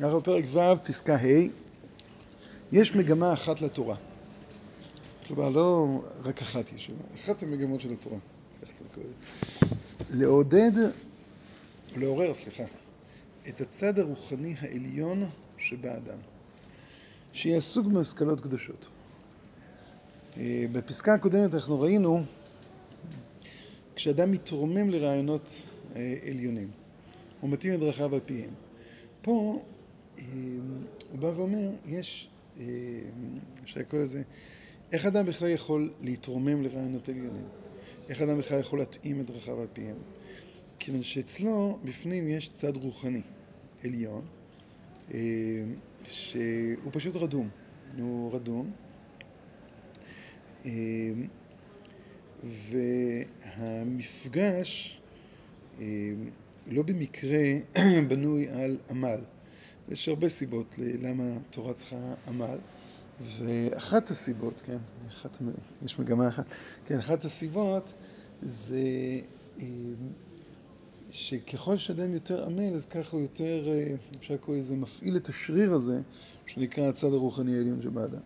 אנחנו בפרק ו', פסקה ה', יש מגמה אחת לתורה. כלומר, לא רק אחת יש, אחת המגמות של התורה. לעודד, לעורר, סליחה, את הצד הרוחני העליון שבאדם, שיהיה סוג מהשכלות קדושות. בפסקה הקודמת אנחנו ראינו, כשאדם מתרומם לרעיונות עליונים, הוא מתאים את דרכיו על פיהם. פה הוא בא ואומר, יש, אפשר לקרוא לזה, איך אדם בכלל יכול להתרומם לרעיונות עליונים? איך אדם בכלל יכול להתאים את דרכיו על פיהם? כיוון שאצלו, בפנים, יש צד רוחני עליון, שהוא פשוט רדום. הוא רדום. והמפגש לא במקרה בנוי על עמל. יש הרבה סיבות ללמה התורה צריכה עמל, ואחת הסיבות, כן, אחת, יש מגמה אחת, כן, אחת הסיבות זה שככל שאדם יותר עמל, אז ככה הוא יותר, אפשר לקרוא לזה, מפעיל את השריר הזה, שנקרא הצד הרוחני העליון שבאדם.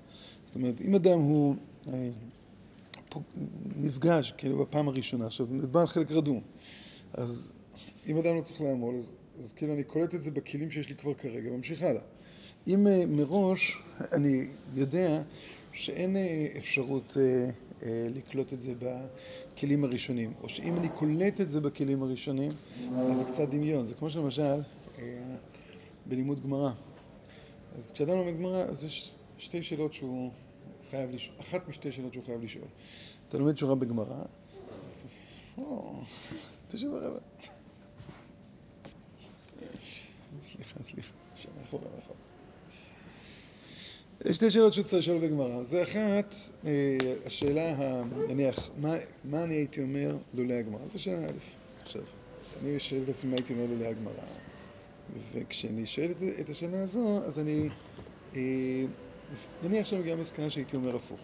זאת אומרת, אם אדם הוא נפגש, כאילו, בפעם הראשונה, עכשיו, מדבר על חלק רדום, אז אם אדם לא צריך לעמול, אז, אז כאילו אני קולט את זה בכלים שיש לי כבר כרגע, ממשיך הלאה. אם מראש אני יודע שאין אפשרות לקלוט את זה בכלים הראשונים, או שאם אני קולט את זה בכלים הראשונים, אז זה קצת דמיון. זה כמו שלמשל, בלימוד גמרא. אז כשאדם לומד גמרא, אז יש שתי שאלות שהוא חייב לשאול, אחת משתי שאלות שהוא חייב לשאול. אתה לומד שורה בגמרא, או, תשב ברבע. סליחה, סליחה, אחורה, אחורה. יש שתי שאלות שצריך לשאול בגמרא. זה אחת, השאלה, נניח, מה אני הייתי אומר לולא הגמרא? זו שאלה א'. עכשיו, אני שואל את עצמי מה הייתי אומר לולא הגמרא, וכשאני שואל את השאלה הזו, אז אני, נניח שאני מגיע למסקנה שהייתי אומר הפוך.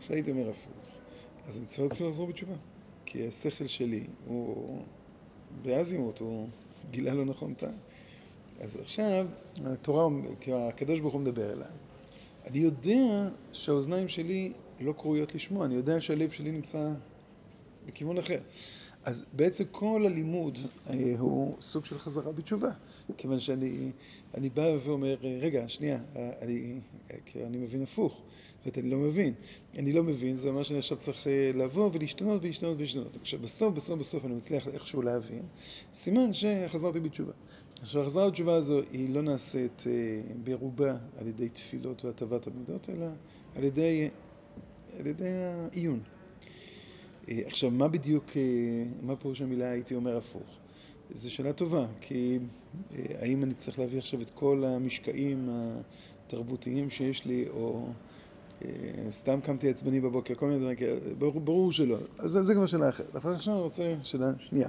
שהייתי אומר הפוך. אז אני צריך לחזור בתשובה. כי השכל שלי הוא באזימוט, הוא גילה לא נכון טעם. אז עכשיו, התורה, הקדוש ברוך הוא מדבר אליי. אני יודע שהאוזניים שלי לא קרויות לשמוע, אני יודע שהלב שלי נמצא בכיוון אחר. אז בעצם כל הלימוד הוא סוג של חזרה בתשובה. כיוון שאני בא ואומר, רגע, שנייה, אני, אני מבין הפוך. זאת אני לא מבין. אני לא מבין, זה אומר שאני עכשיו צריך לבוא ולהשתנות ולהשתנות ולהשתנות. עכשיו, בסוף, בסוף, בסוף אני מצליח איכשהו להבין, סימן שחזרתי בתשובה. עכשיו, החזרה בתשובה הזו היא לא נעשית ברובה על ידי תפילות והטבת המידות, אלא על ידי, על ידי העיון. עכשיו, מה בדיוק, מה פירוש המילה הייתי אומר הפוך? זו שאלה טובה, כי האם אני צריך להביא עכשיו את כל המשקעים התרבותיים שיש לי, או סתם קמתי עצבני בבוקר, כל מיני דברים כאלה, ברור שלא. אז זה כבר שאלה אחרת. אבל עכשיו אני רוצה שאלה שנייה.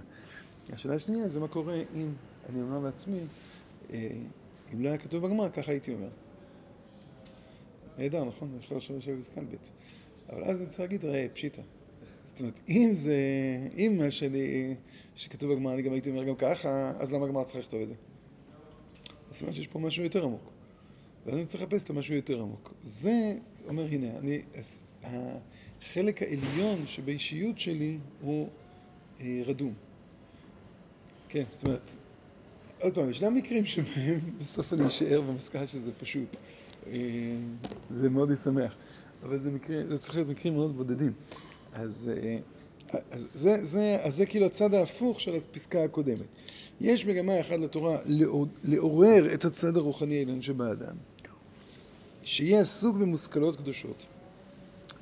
השאלה השנייה זה מה קורה אם אני אומר לעצמי, אם לא היה כתוב בגמרא, ככה הייתי אומר. נהדר, נכון? יכול לשאול לשאול בסטלבט. אבל אז אני צריך להגיד, ראה, פשיטה. זאת אומרת, אם זה, אם מה שלי, שכתוב בגמרא, אני גם הייתי אומר גם ככה, אז למה הגמרא צריכה לכתוב את זה? אז סימן שיש פה משהו יותר עמוק. ואז אני צריך לחפש את המשהו יותר עמוק. זה אומר, הנה, אני, החלק העליון שבאישיות שלי הוא רדום. כן, זאת אומרת, עוד פעם, ישנם מקרים שבהם בסוף אני אשאר במסקנה שזה פשוט. זה מאוד ישמח. אבל זה מקרה, זה צריך להיות מקרים מאוד בודדים. אז, אז זה, זה, אז זה כאילו הצד ההפוך של הפסקה הקודמת. יש מגמה אחת לתורה לעורר את הצד הרוחני העליון שבאדם, שיהיה עסוק במושכלות קדושות,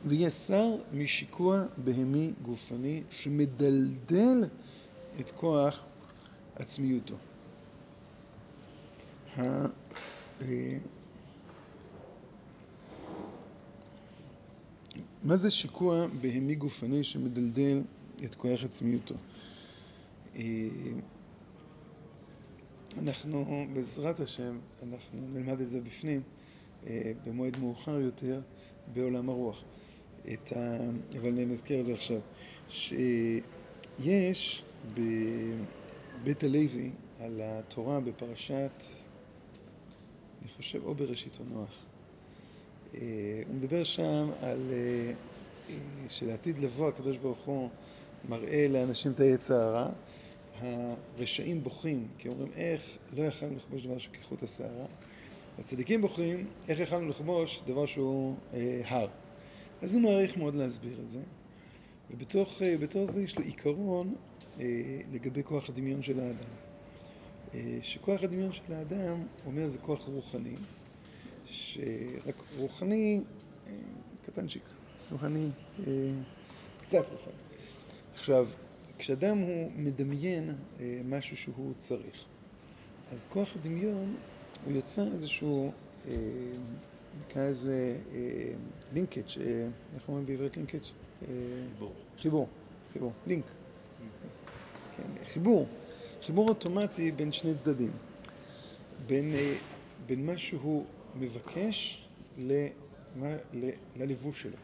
ויהיה שר משיקוע בהמי גופני שמדלדל את כוח עצמיותו. מה זה שיקוע בהמי גופני שמדלדל את כוח עצמיותו? אנחנו, בעזרת השם, אנחנו נלמד את זה בפנים, במועד מאוחר יותר, בעולם הרוח. את ה... אבל נזכיר את זה עכשיו. שיש בבית הלוי, על התורה בפרשת, אני חושב, או בראשית או נוח. אה, הוא מדבר שם על אה, שלעתיד לבוא הקדוש ברוך הוא מראה לאנשים את היצע הרע. הרשעים בוכים, כי אומרים איך לא יכלנו לכבוש דבר שהוא כחוט השערה. הצדיקים בוכים איך יכלנו לכבוש דבר שהוא אה, הר. אז הוא מעריך מאוד להסביר את זה. ובתוך אה, זה יש לו עיקרון אה, לגבי כוח הדמיון של האדם. אה, שכוח הדמיון של האדם, אומר, זה כוח רוחני, שרק רוחני אה, קטנצ'יק, רוחני, אה, קצת רוחני. עכשיו, כשאדם הוא מדמיין אה, משהו שהוא צריך, אז כוח הדמיון, הוא יוצר איזשהו, אה, נקרא איזה לינקג', איך אומרים בעברית לינקג'? חיבור. חיבור, חיבור, לינק. כן, חיבור, חיבור אוטומטי בין שני צדדים. בין, בין מה שהוא מבקש ללבוש שלו.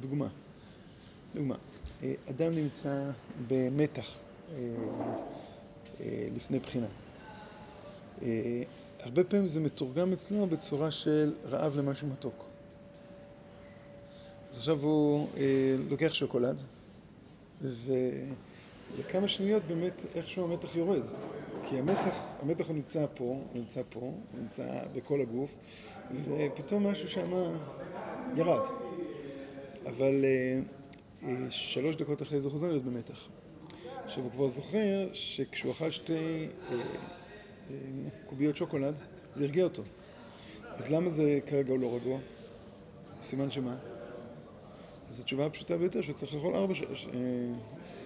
דוגמה, דוגמה, אדם נמצא במתח אה, אה, לפני בחינה. אה, הרבה פעמים זה מתורגם אצלו בצורה של רעב למשהו מתוק. אז עכשיו הוא לוקח שוקולד, ולכמה שניות באמת איכשהו המתח יורד. כי המתח, המתח הוא נמצא פה, הוא נמצא פה, הוא נמצא בכל הגוף, ופתאום משהו שם ירד. אבל שלוש דקות אחרי זה חוזר להיות במתח. עכשיו הוא כבר זוכר שכשהוא אכל שתי אה, אה, קוביות שוקולד, זה הרגיע אותו. אז למה זה כרגע הוא לא רגוע? סימן שמה? אז התשובה הפשוטה ביותר, שהוא צריך לאכול ארבע ש... ש... אה,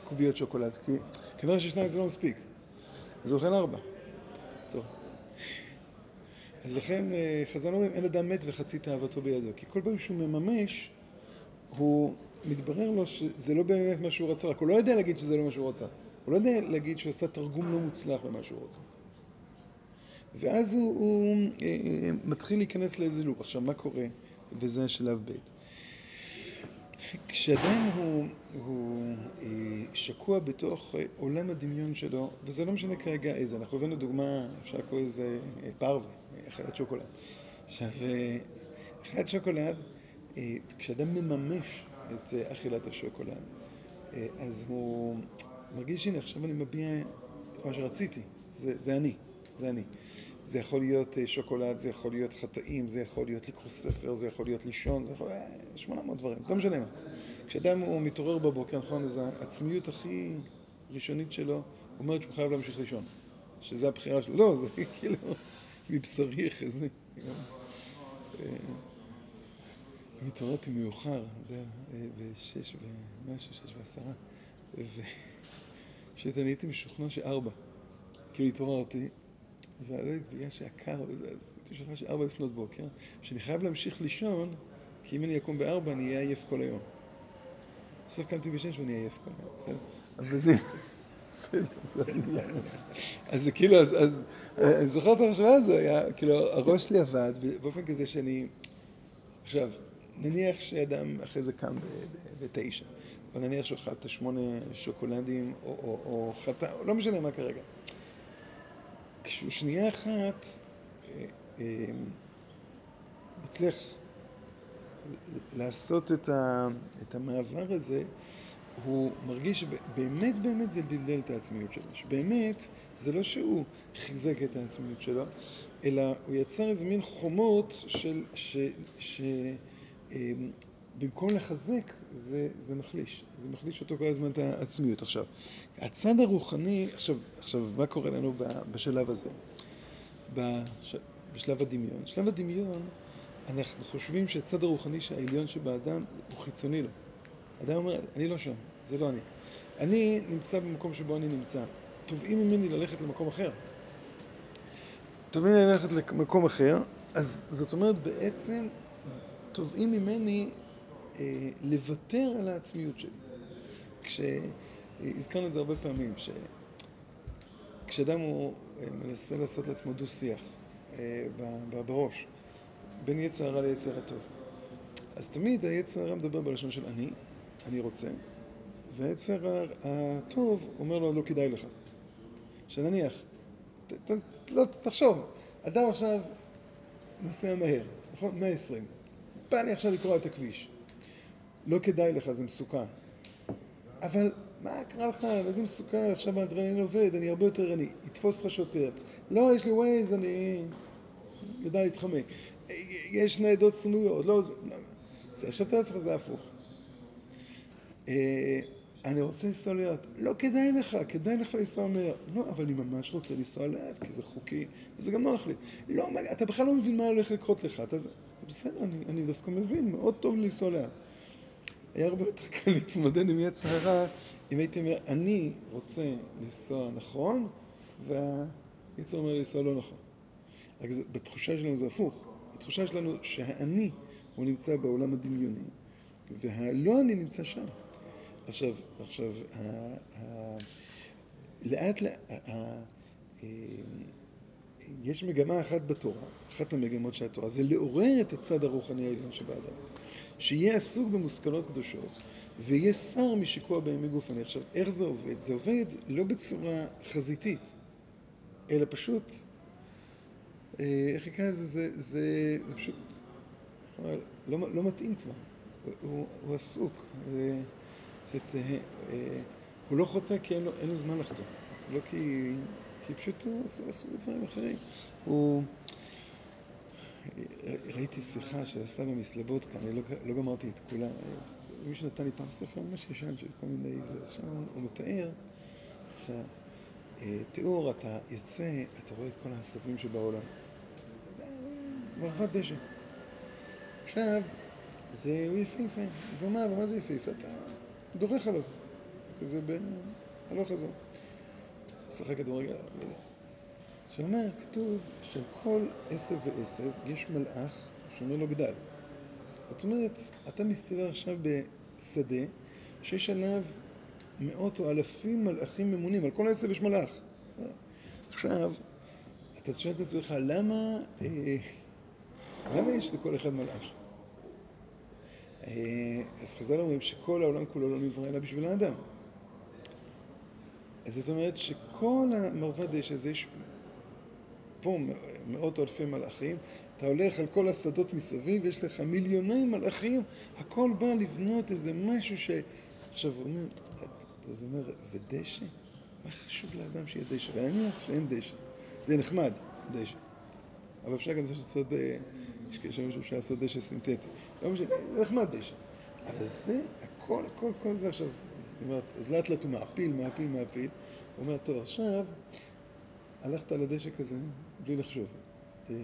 קוביות שוקולד, כי כנראה ששניים זה לא מספיק. אז הוא אוכל ארבע. טוב. אז לכן אה, חז"ל אומרים, אין אדם מת וחצי תאוותו בידו. כי כל פעם שהוא מממש, הוא מתברר לו שזה לא באמת מה שהוא רצה, רק הוא לא יודע להגיד שזה לא מה שהוא רצה. הוא לא יודע להגיד שהוא עשה תרגום לא מוצלח למה שהוא רוצה. ואז הוא, הוא אה, אה, מתחיל להיכנס לאיזה לופ. עכשיו, מה קורה? וזה השלב ב'. כשאדם הוא, הוא אה, שקוע בתוך עולם הדמיון שלו, וזה לא משנה כרגע איזה, אנחנו הבאנו דוגמה, אפשר לקרוא לזה פרווה, אכילת שוקולד. עכשיו, אכילת שוקולד, כשאדם מממש את אכילת השוקולד. אז הוא מרגיש, הנה, עכשיו אני מביע את מה שרציתי. זה, זה אני, זה אני. זה יכול להיות שוקולד, זה יכול להיות חטאים, זה יכול להיות לקרוא ספר, זה יכול להיות לישון, זה יכול להיות 800 דברים, לא משנה מה. כשאדם הוא מתעורר בבוקר, נכון, אז העצמיות הכי ראשונית שלו אומרת שהוא חייב להמשיך לישון. שזה הבחירה שלו. לא, זה כאילו מבשרי אחרי זה. התעוררתי מאוחר, בשש ומשהו, שש ועשרה, ופשוט אני הייתי משוכנע שארבע. כאילו התעוררתי, בגלל שהיה קר וזה, אז הייתי משוכנע שארבע לפנות בוקר, שאני חייב להמשיך לישון, כי אם אני אקום בארבע אני אהיה עייף כל היום. בסוף קמתי בשש ואני עייף כל היום, בסדר? אבל זה... אז זה כאילו, אז אני זוכר את המחשבה הזו, היה, כאילו, הראש שלי עבד באופן כזה שאני... עכשיו, נניח שאדם אחרי זה קם בתשע, או נניח שהוא אכל את השמונה שוקולדים, או חטא, לא משנה מה כרגע. שנייה אחת אה, אה, מצליח לעשות את, ה, את המעבר הזה, הוא מרגיש שבאמת באמת זה דלדל את העצמיות שלו, שבאמת זה לא שהוא חיזק את העצמיות שלו, אלא הוא יצר איזה מין חומות של, ש, ש, אמ, במקום לחזק, זה, זה מחליש. זה מחליש אותו כל הזמן את העצמיות. עכשיו, הצד הרוחני, עכשיו, עכשיו מה קורה לנו בשלב הזה? בש, בשלב הדמיון. בשלב הדמיון, אנחנו חושבים שהצד הרוחני העליון שבאדם הוא חיצוני לו. אדם אומר, אני לא שם, זה לא אני. אני נמצא במקום שבו אני נמצא. תובעים ממני ללכת למקום אחר. תובעים ממני ללכת למקום אחר, אז זאת אומרת בעצם תובעים ממני לוותר על העצמיות שלי. כשהזכרנו את זה הרבה פעמים, כשאדם הוא אה, מנסה לעשות לעצמו דו-שיח אה, בראש, בין יצר הרע ליצר הטוב, אז תמיד היצר הרע מדבר בלשון של אני, אני רוצה, והיצר הטוב אומר לו, לא כדאי לך. שנניח, ת, לא, תחשוב, אדם עכשיו נוסע מהר, נכון? 120. בא לי עכשיו לקרוא את הכביש. לא כדאי לך, זה מסוכן. אבל מה קרה לך? איזה מסוכן, עכשיו האדרנלין עובד, אני הרבה יותר ערני. יתפוס לך שוטר. לא, יש לי ווייז, אני יודע להתחמק. יש ניידות סמויות, לא, זה... זה עכשיו תראה לעצמך, זה הפוך. אה, אני רוצה לנסוע לאט. לא כדאי לך, כדאי לך לנסוע מהר. לא, אבל אני ממש רוצה לנסוע לאט, כי זה חוקי, וזה גם נוח לי. לא, אתה בכלל לא מבין מה הולך לקרות לך. אתה... בסדר, אני, אני דווקא מבין, מאוד טוב לנסוע לאט. היה הרבה יותר קל להתמודד עם יצר הרע אם הייתי אומר, אני רוצה לנסוע נכון, והיצר אומר לנסוע לא נכון. רק זה, בתחושה שלנו זה הפוך. התחושה שלנו שהאני הוא נמצא בעולם הדמיוני, והלא אני נמצא שם. עכשיו, עכשיו, לאט לאט, אה, יש מגמה אחת בתורה, אחת המגמות של התורה, זה לעורר את הצד הרוחני העליון שבאדם. שיהיה עסוק במושכלות קדושות, ויהיה שר משיקוע בימי גופני. עכשיו, איך זה עובד? זה עובד לא בצורה חזיתית, אלא פשוט, אה, איך נקרא לזה? זה, זה, זה פשוט לא, לא מתאים כבר. הוא, הוא עסוק. זה, שאת, אה, הוא לא חוטא כי אין לו, אין לו זמן לחטוא. לא כי, כי פשוט הוא עסוק בדברים אחרים. הוא... ראיתי שיחה של הסבא מסלבודקה, אני לא, לא גמרתי את כולה. מישהו נתן לי פעם ספר ממש ישן של כל מיני זה, שם הוא מתאר, תיאור, אתה יוצא, אתה רואה את כל העשבים שבעולם. מרחת דשא. עכשיו, זה, יפהפה. ומה, ומה זה יפהפה? אתה דורך עליו. כזה בהלוך חזור. משחק כדורגל, לא יודע. שאומר, כתוב שעל כל עשב ועשב יש מלאך שאומר לו גדל. זאת אומרת, אתה מסתובב עכשיו בשדה שיש עליו מאות או אלפים מלאכים ממונים, על כל עשב יש מלאך. עכשיו, אתה שואל את עצמך, למה, אה, למה יש לכל אחד מלאך? אה, אז חז"ל אומרים שכל העולם כולו לא נברא אלא בשביל האדם. זאת אומרת שכל המרבד דשא הזה יש פה מאות אלפי מלאכים, אתה הולך על כל השדות מסביב, יש לך מיליוני מלאכים, הכל בא לבנות איזה משהו ש... עכשיו, אומר, אז הוא אומר, ודשא? מה חשוב לאדם שיהיה דשא? ונניח שאין דשא. זה נחמד, דשא. אבל אפשר גם לעשות, אה, יש מישהו לעשות דשא סינתטי. לא משנה, זה נחמד דשא. אבל זה, הכל, הכל, כל זה עכשיו, אומרת, אז לאט לאט הוא מעפיל, מעפיל, מעפיל. הוא אומר, טוב, עכשיו הלכת על הדשא כזה בלי לחשוב. אה,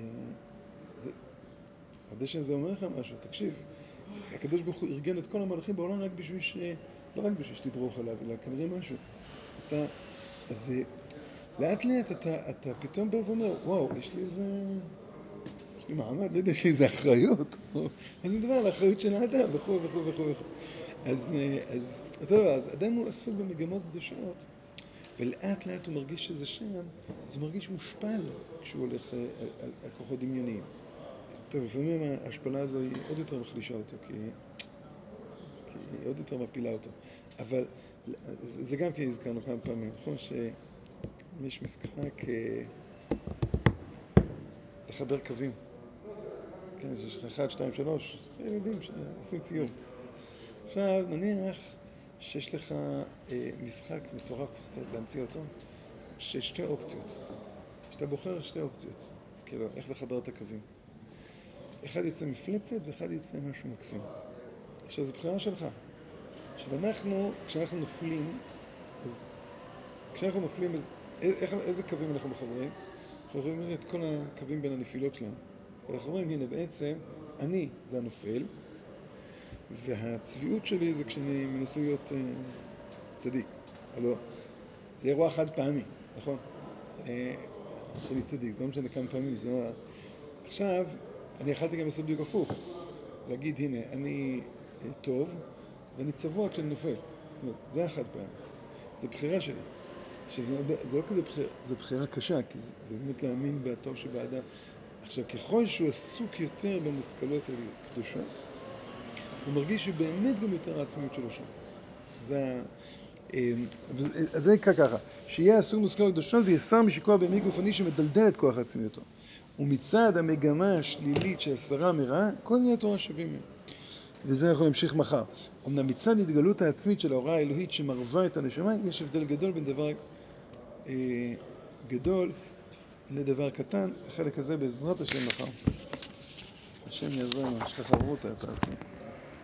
הדשא הזה אומר לך משהו, תקשיב, הקדוש ברוך הוא ארגן את כל המלאכים בעולם רק בשביל ש... לא רק בשביל שתדרוך עליו, אלא כנראה משהו. אז אתה... ולאט לאט אתה, אתה פתאום בא ואומר, וואו, יש לי איזה... יש לי מעמד, לא יודע, יש לי איזה אחריות. מה זה מדבר על האחריות של האדם, וכו' וכו' וכו'. אז, אה, אז אתה יודע, אז אדם הוא עסוק במגמות קדושות. ולאט לאט הוא מרגיש שזה שם, אז הוא מרגיש מושפל כשהוא הולך על, אה, על, על כוחות דמיוניים. טוב, לפעמים ההשפלה הזו היא עוד יותר מחלישה אותו, כי, כי היא עוד יותר מפילה אותו. אבל זה גם כן הזכרנו כמה פעמים, נכון שיש משחק אה, לחבר קווים. כן, יש לך 1, 2, 3, זה ילדים שעושים ציור. עכשיו, נניח שיש לך אה, משחק מטורף, צריך קצת להמציא אותו, שיש שתי אופציות. שאתה בוחר שתי אופציות, כאילו, איך לחבר את הקווים. אחד יצא מפלצת ואחד יצא משהו מקסים. עכשיו, זו בחירה שלך. עכשיו, אנחנו, כשאנחנו נופלים, אז... כשאנחנו נופלים, אז איך, איזה קווים אנחנו מחברים? אנחנו מחברים את כל הקווים בין הנפילות שלנו. ואנחנו אומרים, הנה, בעצם, אני זה הנופל, והצביעות שלי זה כשאני מנסה להיות uh, צדיק. הלוא זה אירוע חד פעמי, נכון? Uh, שאני צדיק, זה לא משנה כמה פעמים, זה לא... עכשיו, אני יכלתי גם לעשות בדיוק הפוך. להגיד, הנה, אני uh, טוב, ואני צבוע כשאני נופל. זאת אומרת, זה החד פעמי. זה בחירה שלי. עכשיו, זה לא כזה בחירה, זה בחירה קשה, כי זה, זה באמת להאמין בטוב שבאדם. עכשיו, ככל שהוא עסוק יותר במושכלות הקדושות, הוא מרגיש שבאמת גם יותר העצמיות שלו שם. זה אז זה ככה, שיהיה אסור מושכל הקדושות ויסר משיקוע בימי גופני שמדלדל את כוח עצמיותו. ומצד המגמה השלילית שהסרה מרעה, כל מיני תורה שווים מהם. וזה אנחנו נמשיך מחר. אמנם מצד התגלות העצמית של ההוראה האלוהית שמרווה את הנשמה, יש הבדל גדול בין דבר אה, גדול לדבר קטן. החלק הזה בעזרת השם מחר. השם יעזרנו, שכחה רותה תעשו.